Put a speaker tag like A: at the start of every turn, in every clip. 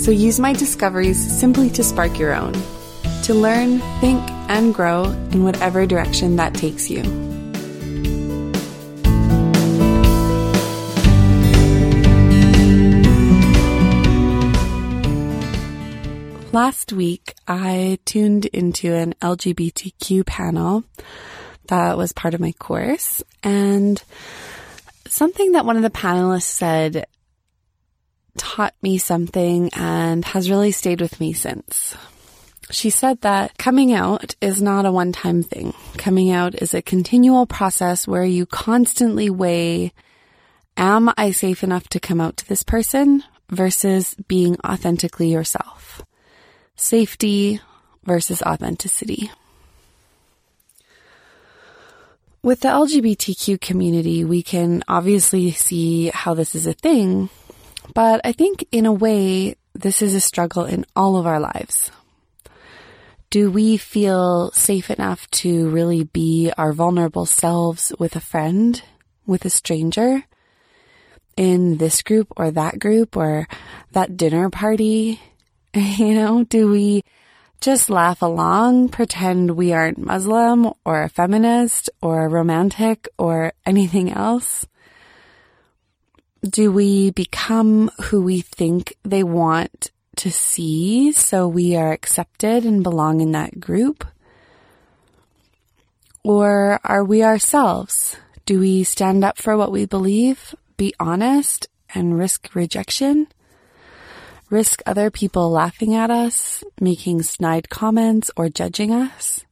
A: so use my discoveries simply to spark your own, to learn, think, and grow in whatever direction that takes you. Last week, I tuned into an LGBTQ panel that was part of my course, and something that one of the panelists said taught me something and has really stayed with me since. She said that coming out is not a one time thing. Coming out is a continual process where you constantly weigh, am I safe enough to come out to this person versus being authentically yourself? Safety versus authenticity. With the LGBTQ community, we can obviously see how this is a thing but I think in a way, this is a struggle in all of our lives. Do we feel safe enough to really be our vulnerable selves with a friend, with a stranger, in this group or that group or that dinner party? You know, do we just laugh along, pretend we aren't Muslim or a feminist or a romantic or anything else? Do we become who we think they want to see so we are accepted and belong in that group? Or are we ourselves? Do we stand up for what we believe, be honest, and risk rejection? Risk other people laughing at us, making snide comments, or judging us?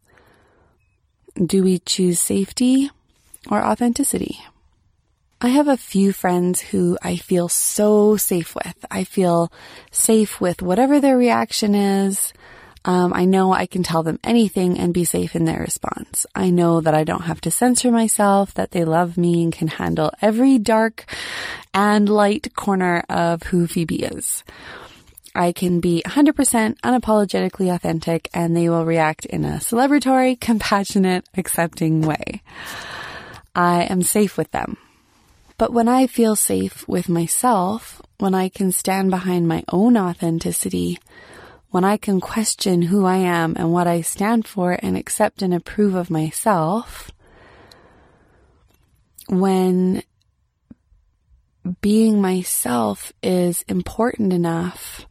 A: Do we choose safety or authenticity? I have a few friends who I feel so safe with. I feel safe with whatever their reaction is. Um, I know I can tell them anything and be safe in their response. I know that I don't have to censor myself, that they love me and can handle every dark and light corner of who Phoebe is. I can be 100% unapologetically authentic and they will react in a celebratory, compassionate, accepting way. I am safe with them. But when I feel safe with myself, when I can stand behind my own authenticity, when I can question who I am and what I stand for and accept and approve of myself, when being myself is important enough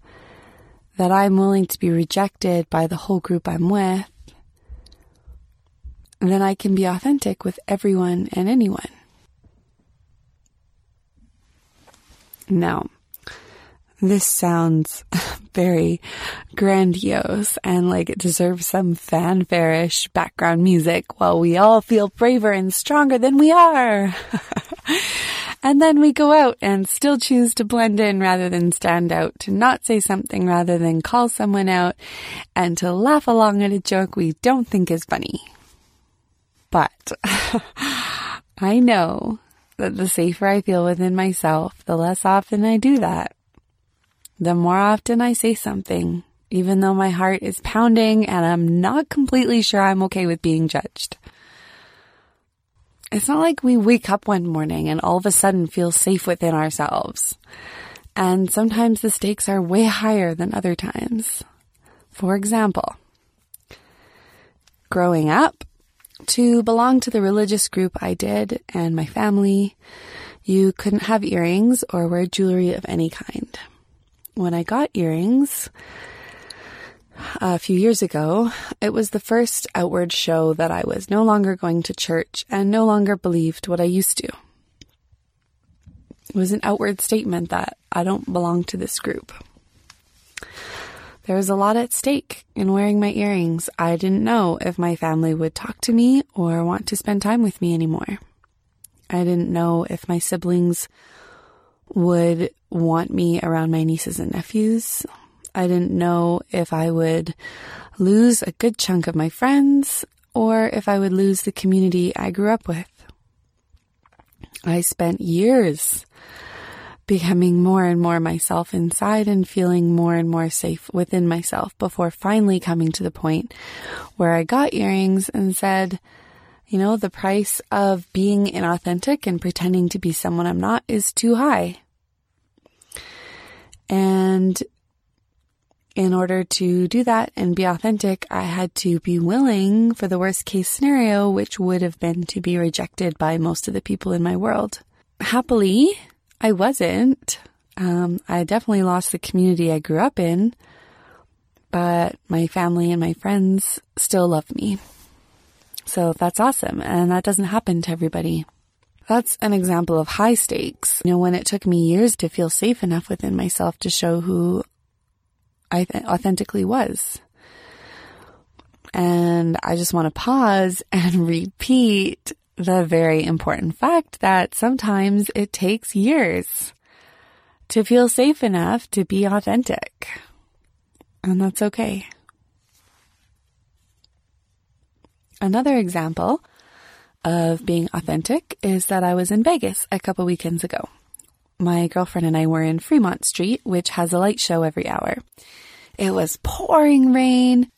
A: that I'm willing to be rejected by the whole group I'm with, then I can be authentic with everyone and anyone. Now, this sounds very grandiose and like it deserves some fanfare-ish background music while we all feel braver and stronger than we are. and then we go out and still choose to blend in rather than stand out, to not say something rather than call someone out, and to laugh along at a joke we don't think is funny. But I know that the safer I feel within myself, the less often I do that. The more often I say something, even though my heart is pounding and I'm not completely sure I'm okay with being judged. It's not like we wake up one morning and all of a sudden feel safe within ourselves. And sometimes the stakes are way higher than other times. For example, growing up, to belong to the religious group I did and my family, you couldn't have earrings or wear jewelry of any kind. When I got earrings a few years ago, it was the first outward show that I was no longer going to church and no longer believed what I used to. It was an outward statement that I don't belong to this group. There was a lot at stake in wearing my earrings. I didn't know if my family would talk to me or want to spend time with me anymore. I didn't know if my siblings would want me around my nieces and nephews. I didn't know if I would lose a good chunk of my friends or if I would lose the community I grew up with. I spent years becoming more and more myself inside and feeling more and more safe within myself before finally coming to the point where I got earrings and said, you know, the price of being inauthentic and pretending to be someone I'm not is too high. And in order to do that and be authentic, I had to be willing for the worst case scenario, which would have been to be rejected by most of the people in my world. Happily, I wasn't. Um, I definitely lost the community I grew up in, but my family and my friends still love me. So that's awesome. And that doesn't happen to everybody. That's an example of high stakes. You know, when it took me years to feel safe enough within myself to show who I th- authentically was. And I just want to pause and repeat the very important fact that sometimes it takes years to feel safe enough to be authentic. And that's okay. Another example of being authentic is that I was in Vegas a couple weekends ago my girlfriend and I were in Fremont Street, which has a light show every hour. It was pouring rain.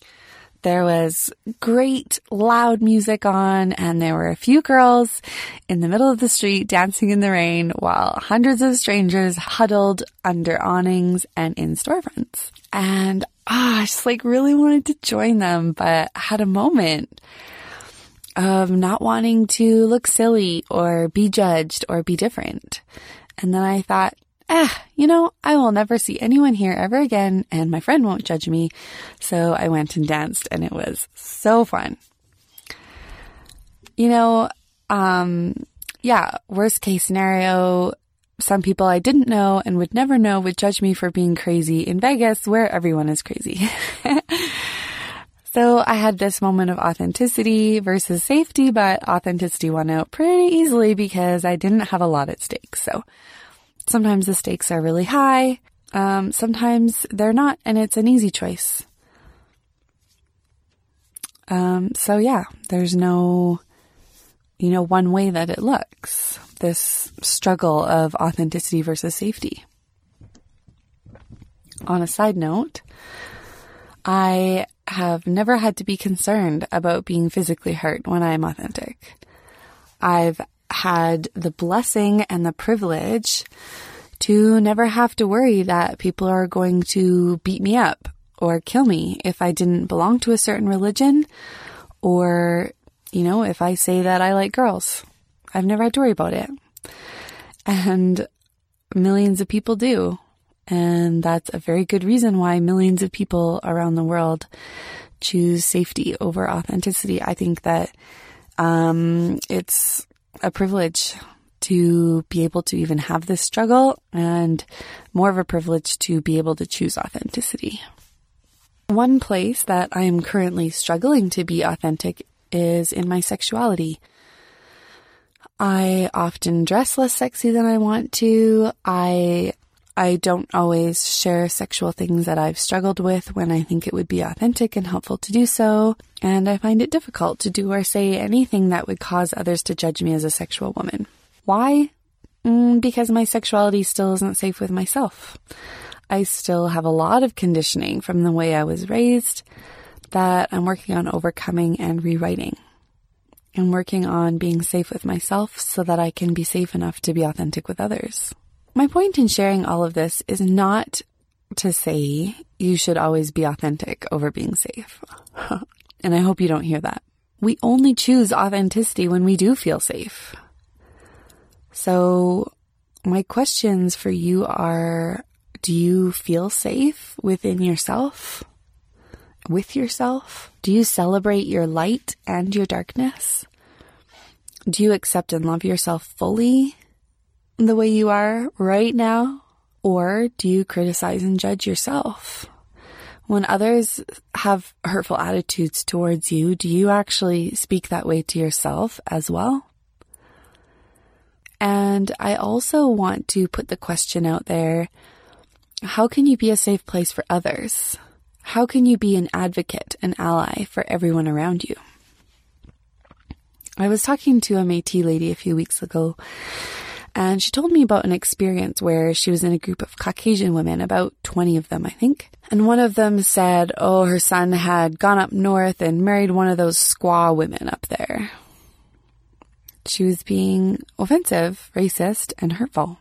A: There was great loud music on and there were a few girls in the middle of the street dancing in the rain while hundreds of strangers huddled under awnings and in storefronts. And oh, I just like really wanted to join them, but had a moment of not wanting to look silly or be judged or be different. And then I thought, ah, you know, I will never see anyone here ever again and my friend won't judge me. So I went and danced and it was so fun. You know, um, yeah, worst case scenario, some people I didn't know and would never know would judge me for being crazy in Vegas where everyone is crazy. so I had this moment of authenticity versus safety, but authenticity won out pretty easily because I didn't have a lot at stake. So Sometimes the stakes are really high. Um, sometimes they're not, and it's an easy choice. Um, so yeah, there's no, you know, one way that it looks. This struggle of authenticity versus safety. On a side note, I have never had to be concerned about being physically hurt when I am authentic. I've had the blessing and the privilege to never have to worry that people are going to beat me up or kill me if I didn't belong to a certain religion or, you know, if I say that I like girls. I've never had to worry about it. And millions of people do. And that's a very good reason why millions of people around the world choose safety over authenticity. I think that um, it's a privilege to be able to even have this struggle and more of a privilege to be able to choose authenticity. One place that I am currently struggling to be authentic is in my sexuality. I often dress less sexy than I want to. I I don't always share sexual things that I've struggled with when I think it would be authentic and helpful to do so. And I find it difficult to do or say anything that would cause others to judge me as a sexual woman. Why? Mm, because my sexuality still isn't safe with myself. I still have a lot of conditioning from the way I was raised that I'm working on overcoming and rewriting. I'm working on being safe with myself so that I can be safe enough to be authentic with others. My point in sharing all of this is not to say you should always be authentic over being safe. and I hope you don't hear that. We only choose authenticity when we do feel safe. So my questions for you are, do you feel safe within yourself? With yourself? Do you celebrate your light and your darkness? Do you accept and love yourself fully the way you are right now? Or do you criticize and judge yourself? When others have hurtful attitudes towards you, do you actually speak that way to yourself as well? And I also want to put the question out there how can you be a safe place for others? How can you be an advocate, an ally for everyone around you? I was talking to a Métis lady a few weeks ago, and she told me about an experience where she was in a group of Caucasian women, about 20 of them, I think. And one of them said, oh, her son had gone up north and married one of those squaw women up there. She was being offensive, racist, and hurtful.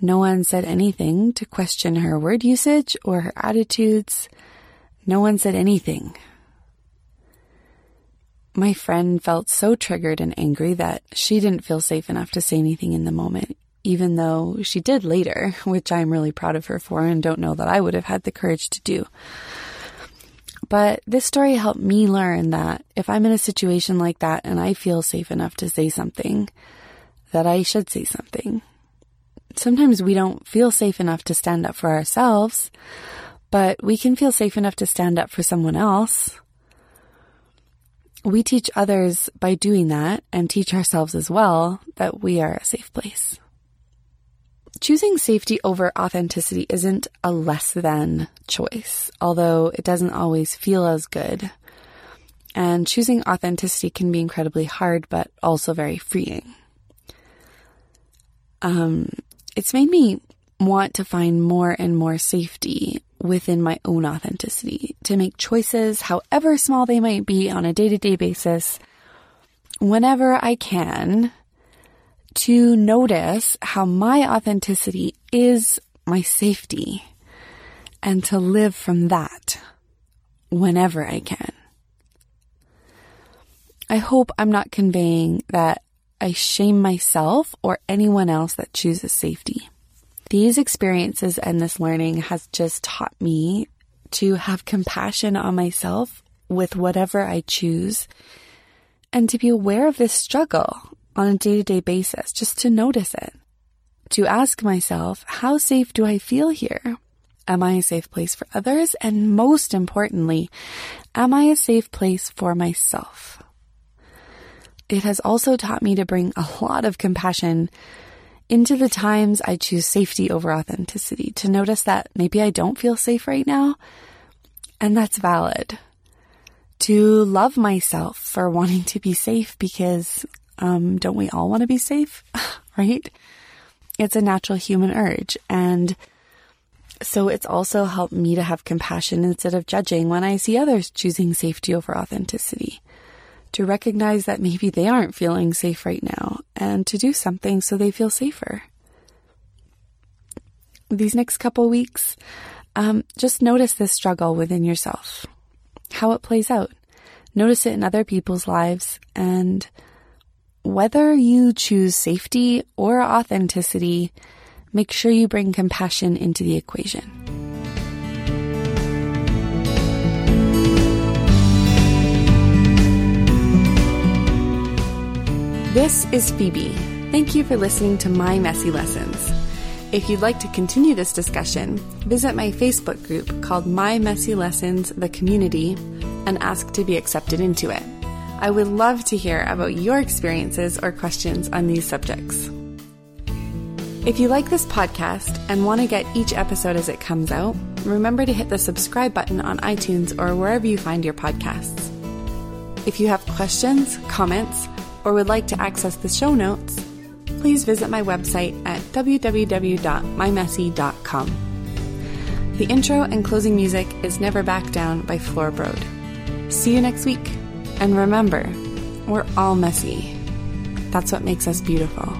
A: No one said anything to question her word usage or her attitudes. No one said anything. My friend felt so triggered and angry that she didn't feel safe enough to say anything in the moment, even though she did later, which I'm really proud of her for and don't know that I would have had the courage to do. But this story helped me learn that if I'm in a situation like that and I feel safe enough to say something, that I should say something sometimes we don't feel safe enough to stand up for ourselves, but we can feel safe enough to stand up for someone else. We teach others by doing that and teach ourselves as well that we are a safe place. Choosing safety over authenticity isn't a less than choice, although it doesn't always feel as good. And choosing authenticity can be incredibly hard, but also very freeing. Um, it's made me want to find more and more safety within my own authenticity, to make choices, however small they might be, on a day to day basis, whenever I can, to notice how my authenticity is my safety and to live from that whenever I can. I hope I'm not conveying that I shame myself or anyone else that chooses safety. These experiences and this learning has just taught me to have compassion on myself with whatever I choose and to be aware of this struggle on a day to day basis, just to notice it. To ask myself, how safe do I feel here? Am I a safe place for others? And most importantly, am I a safe place for myself? it has also taught me to bring a lot of compassion into the times I choose safety over authenticity, to notice that maybe I don't feel safe right now, and that's valid. To love myself for wanting to be safe because um, don't we all want to be safe? right? It's a natural human urge. And so it's also helped me to have compassion instead of judging when I see others choosing safety over authenticity to recognize that maybe they aren't feeling safe right now and to do something so they feel safer. These next couple weeks, um, just notice this struggle within yourself, how it plays out. Notice it in other people's lives and whether you choose safety or authenticity, make sure you bring compassion into the equation. This is Phoebe. Thank you for listening to My Messy Lessons. If you'd like to continue this discussion, visit my Facebook group called My Messy Lessons The Community and ask to be accepted into it. I would love to hear about your experiences or questions on these subjects. If you like this podcast and want to get each episode as it comes out, remember to hit the subscribe button on iTunes or wherever you find your podcasts. If you have questions, comments, or would like to access the show notes, please visit my website at www.mymessy.com. The intro and closing music is Never Back Down by Flora Broad. See you next week. And remember, we're all messy. That's what makes us beautiful.